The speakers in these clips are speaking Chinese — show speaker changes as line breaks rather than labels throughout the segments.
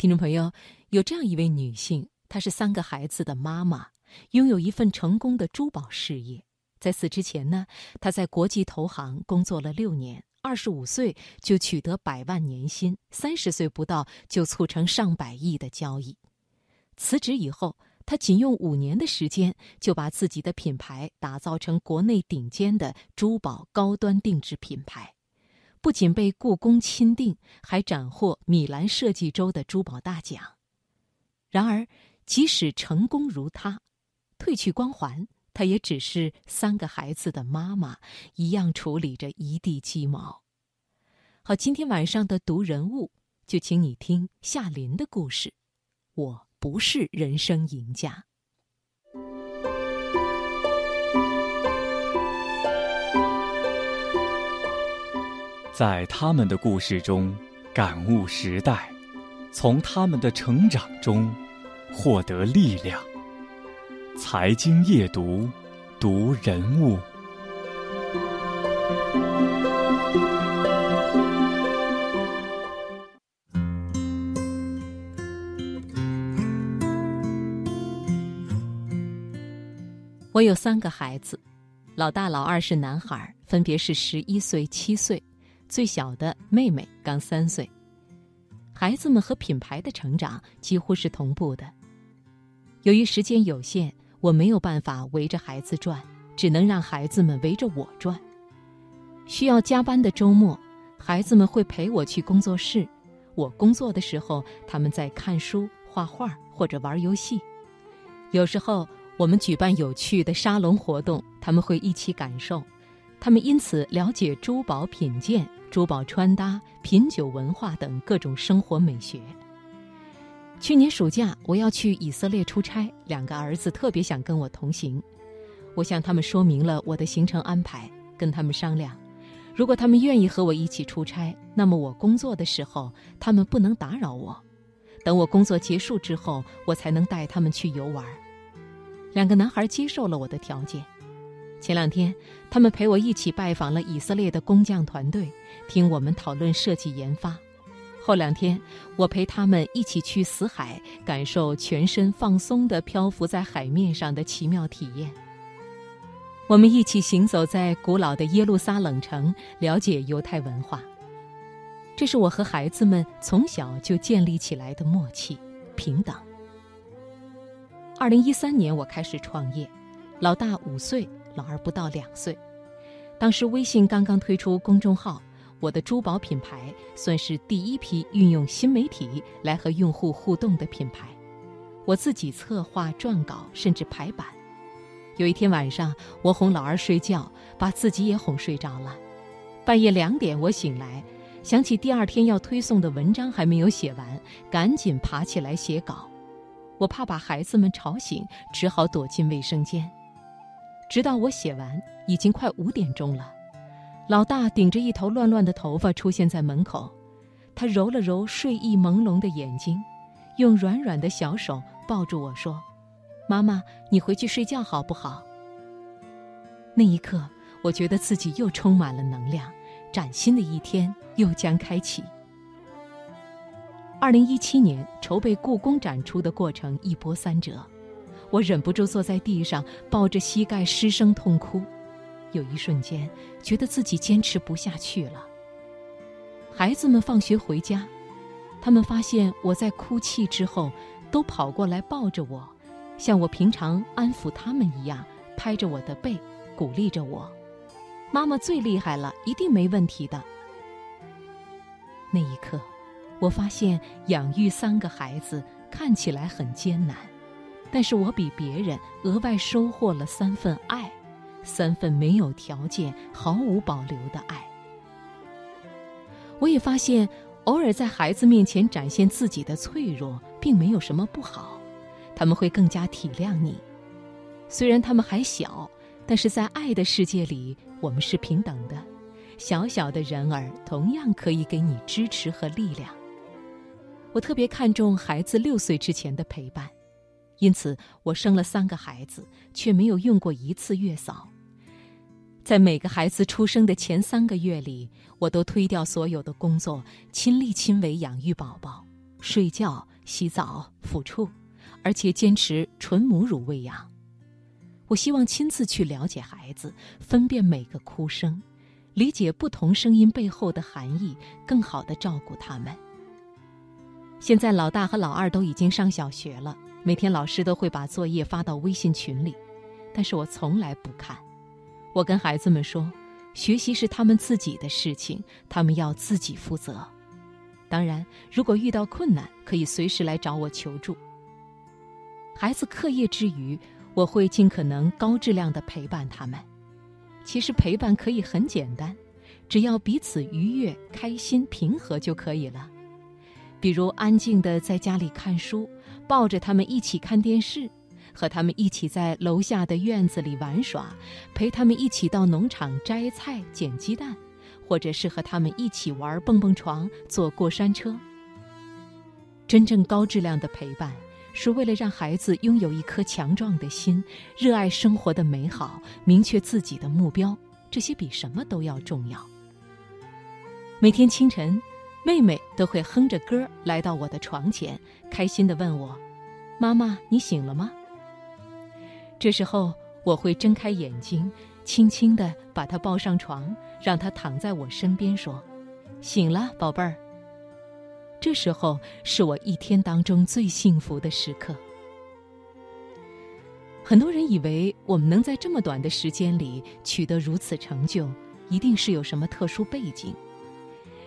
听众朋友，有这样一位女性，她是三个孩子的妈妈，拥有一份成功的珠宝事业。在此之前呢，她在国际投行工作了六年，二十五岁就取得百万年薪，三十岁不到就促成上百亿的交易。辞职以后，她仅用五年的时间就把自己的品牌打造成国内顶尖的珠宝高端定制品牌。不仅被故宫钦定，还斩获米兰设计周的珠宝大奖。然而，即使成功如她，褪去光环，她也只是三个孩子的妈妈，一样处理着一地鸡毛。好，今天晚上的读人物，就请你听夏琳的故事。我不是人生赢家。
在他们的故事中感悟时代，从他们的成长中获得力量。财经夜读，读人物。
我有三个孩子，老大、老二是男孩，分别是十一岁、七岁。最小的妹妹刚三岁，孩子们和品牌的成长几乎是同步的。由于时间有限，我没有办法围着孩子转，只能让孩子们围着我转。需要加班的周末，孩子们会陪我去工作室。我工作的时候，他们在看书、画画或者玩游戏。有时候我们举办有趣的沙龙活动，他们会一起感受。他们因此了解珠宝品鉴。珠宝穿搭、品酒文化等各种生活美学。去年暑假我要去以色列出差，两个儿子特别想跟我同行。我向他们说明了我的行程安排，跟他们商量，如果他们愿意和我一起出差，那么我工作的时候他们不能打扰我，等我工作结束之后，我才能带他们去游玩。两个男孩接受了我的条件。前两天，他们陪我一起拜访了以色列的工匠团队，听我们讨论设计研发。后两天，我陪他们一起去死海，感受全身放松的漂浮在海面上的奇妙体验。我们一起行走在古老的耶路撒冷城，了解犹太文化。这是我和孩子们从小就建立起来的默契、平等。二零一三年，我开始创业，老大五岁。老二不到两岁，当时微信刚刚推出公众号，我的珠宝品牌算是第一批运用新媒体来和用户互动的品牌。我自己策划、撰稿，甚至排版。有一天晚上，我哄老二睡觉，把自己也哄睡着了。半夜两点，我醒来，想起第二天要推送的文章还没有写完，赶紧爬起来写稿。我怕把孩子们吵醒，只好躲进卫生间。直到我写完，已经快五点钟了。老大顶着一头乱乱的头发出现在门口，他揉了揉睡意朦胧的眼睛，用软软的小手抱住我说：“妈妈，你回去睡觉好不好？”那一刻，我觉得自己又充满了能量，崭新的一天又将开启。二零一七年筹备故宫展出的过程一波三折。我忍不住坐在地上，抱着膝盖失声痛哭。有一瞬间，觉得自己坚持不下去了。孩子们放学回家，他们发现我在哭泣之后，都跑过来抱着我，像我平常安抚他们一样，拍着我的背，鼓励着我：“妈妈最厉害了，一定没问题的。”那一刻，我发现养育三个孩子看起来很艰难。但是我比别人额外收获了三份爱，三份没有条件、毫无保留的爱。我也发现，偶尔在孩子面前展现自己的脆弱，并没有什么不好，他们会更加体谅你。虽然他们还小，但是在爱的世界里，我们是平等的。小小的人儿同样可以给你支持和力量。我特别看重孩子六岁之前的陪伴。因此，我生了三个孩子，却没有用过一次月嫂。在每个孩子出生的前三个月里，我都推掉所有的工作，亲力亲为养育宝宝，睡觉、洗澡、抚触，而且坚持纯母乳喂养。我希望亲自去了解孩子，分辨每个哭声，理解不同声音背后的含义，更好的照顾他们。现在老大和老二都已经上小学了，每天老师都会把作业发到微信群里，但是我从来不看。我跟孩子们说，学习是他们自己的事情，他们要自己负责。当然，如果遇到困难，可以随时来找我求助。孩子课业之余，我会尽可能高质量的陪伴他们。其实陪伴可以很简单，只要彼此愉悦、开心、平和就可以了。比如安静的在家里看书，抱着他们一起看电视，和他们一起在楼下的院子里玩耍，陪他们一起到农场摘菜、捡鸡蛋，或者是和他们一起玩蹦蹦床、坐过山车。真正高质量的陪伴。是为了让孩子拥有一颗强壮的心，热爱生活的美好，明确自己的目标，这些比什么都要重要。每天清晨，妹妹都会哼着歌来到我的床前，开心地问我：“妈妈，你醒了吗？”这时候，我会睁开眼睛，轻轻地把她抱上床，让她躺在我身边，说：“醒了，宝贝儿。”这时候是我一天当中最幸福的时刻。很多人以为我们能在这么短的时间里取得如此成就，一定是有什么特殊背景。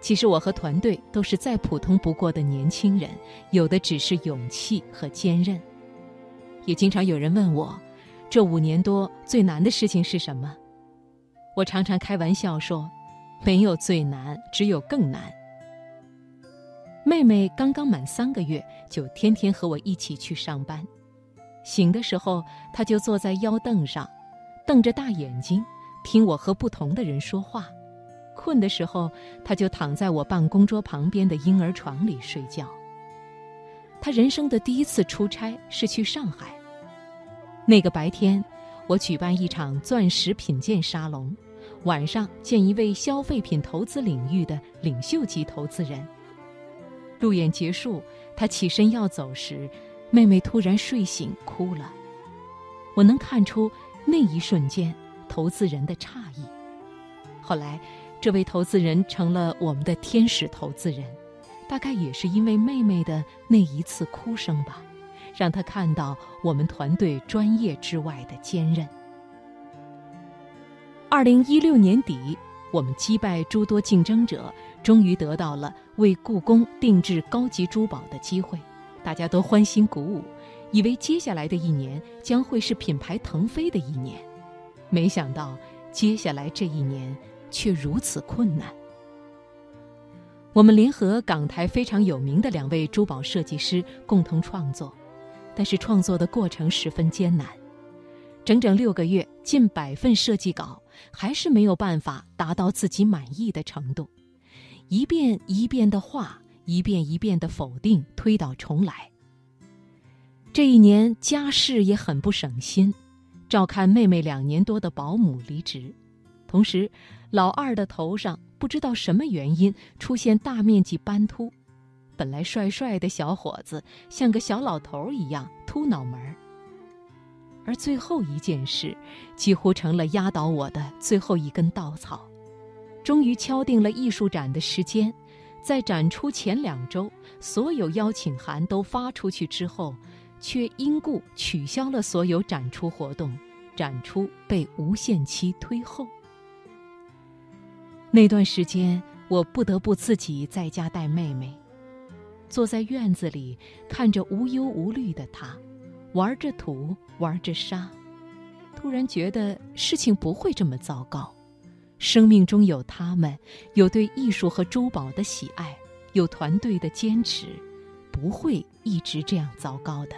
其实我和团队都是再普通不过的年轻人，有的只是勇气和坚韧。也经常有人问我，这五年多最难的事情是什么？我常常开玩笑说，没有最难，只有更难。妹妹刚刚满三个月，就天天和我一起去上班。醒的时候，她就坐在腰凳上，瞪着大眼睛，听我和不同的人说话；困的时候，他就躺在我办公桌旁边的婴儿床里睡觉。他人生的第一次出差是去上海。那个白天，我举办一场钻石品鉴沙龙，晚上见一位消费品投资领域的领袖级投资人。路演结束，他起身要走时，妹妹突然睡醒哭了。我能看出那一瞬间投资人的诧异。后来，这位投资人成了我们的天使投资人，大概也是因为妹妹的那一次哭声吧，让他看到我们团队专业之外的坚韧。二零一六年底。我们击败诸多竞争者，终于得到了为故宫定制高级珠宝的机会，大家都欢欣鼓舞，以为接下来的一年将会是品牌腾飞的一年。没想到，接下来这一年却如此困难。我们联合港台非常有名的两位珠宝设计师共同创作，但是创作的过程十分艰难。整整六个月，近百份设计稿，还是没有办法达到自己满意的程度。一遍一遍的画，一遍一遍的否定，推倒重来。这一年家事也很不省心，照看妹妹两年多的保姆离职，同时老二的头上不知道什么原因出现大面积斑秃，本来帅帅的小伙子像个小老头一样秃脑门儿。而最后一件事，几乎成了压倒我的最后一根稻草。终于敲定了艺术展的时间，在展出前两周，所有邀请函都发出去之后，却因故取消了所有展出活动，展出被无限期推后。那段时间，我不得不自己在家带妹妹，坐在院子里，看着无忧无虑的她。玩着土，玩着沙，突然觉得事情不会这么糟糕。生命中有他们，有对艺术和珠宝的喜爱，有团队的坚持，不会一直这样糟糕的。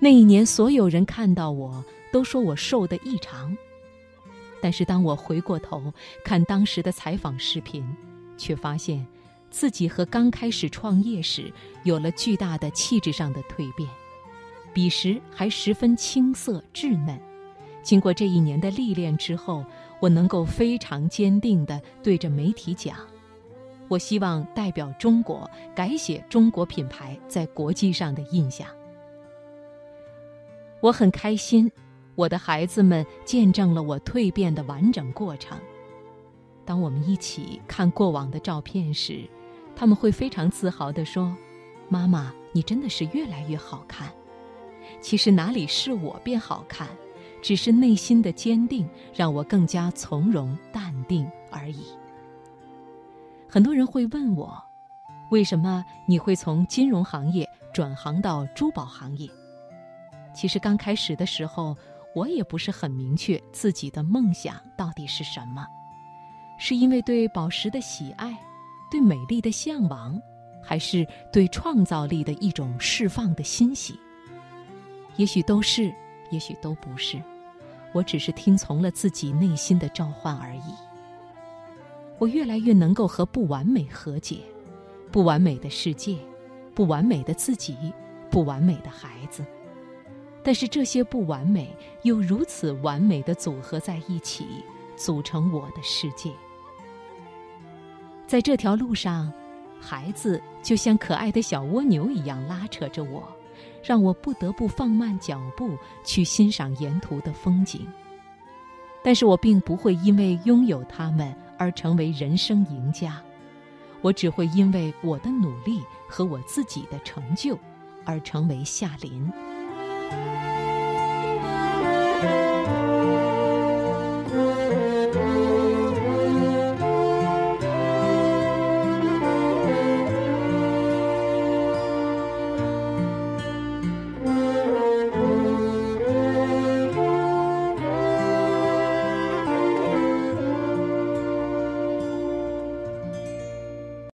那一年，所有人看到我都说我瘦得异常，但是当我回过头看当时的采访视频，却发现。自己和刚开始创业时有了巨大的气质上的蜕变，彼时还十分青涩稚嫩。经过这一年的历练之后，我能够非常坚定地对着媒体讲：我希望代表中国改写中国品牌在国际上的印象。我很开心，我的孩子们见证了我蜕变的完整过程。当我们一起看过往的照片时，他们会非常自豪地说：“妈妈，你真的是越来越好看。”其实哪里是我变好看，只是内心的坚定让我更加从容淡定而已。很多人会问我，为什么你会从金融行业转行到珠宝行业？其实刚开始的时候，我也不是很明确自己的梦想到底是什么，是因为对宝石的喜爱，对美丽的向往，还是对创造力的一种释放的欣喜？也许都是，也许都不是，我只是听从了自己内心的召唤而已。我越来越能够和不完美和解，不完美的世界，不完美的自己，不完美的孩子。但是这些不完美又如此完美的组合在一起，组成我的世界。在这条路上，孩子就像可爱的小蜗牛一样拉扯着我，让我不得不放慢脚步去欣赏沿途的风景。但是我并不会因为拥有他们。而成为人生赢家，我只会因为我的努力和我自己的成就，而成为夏林。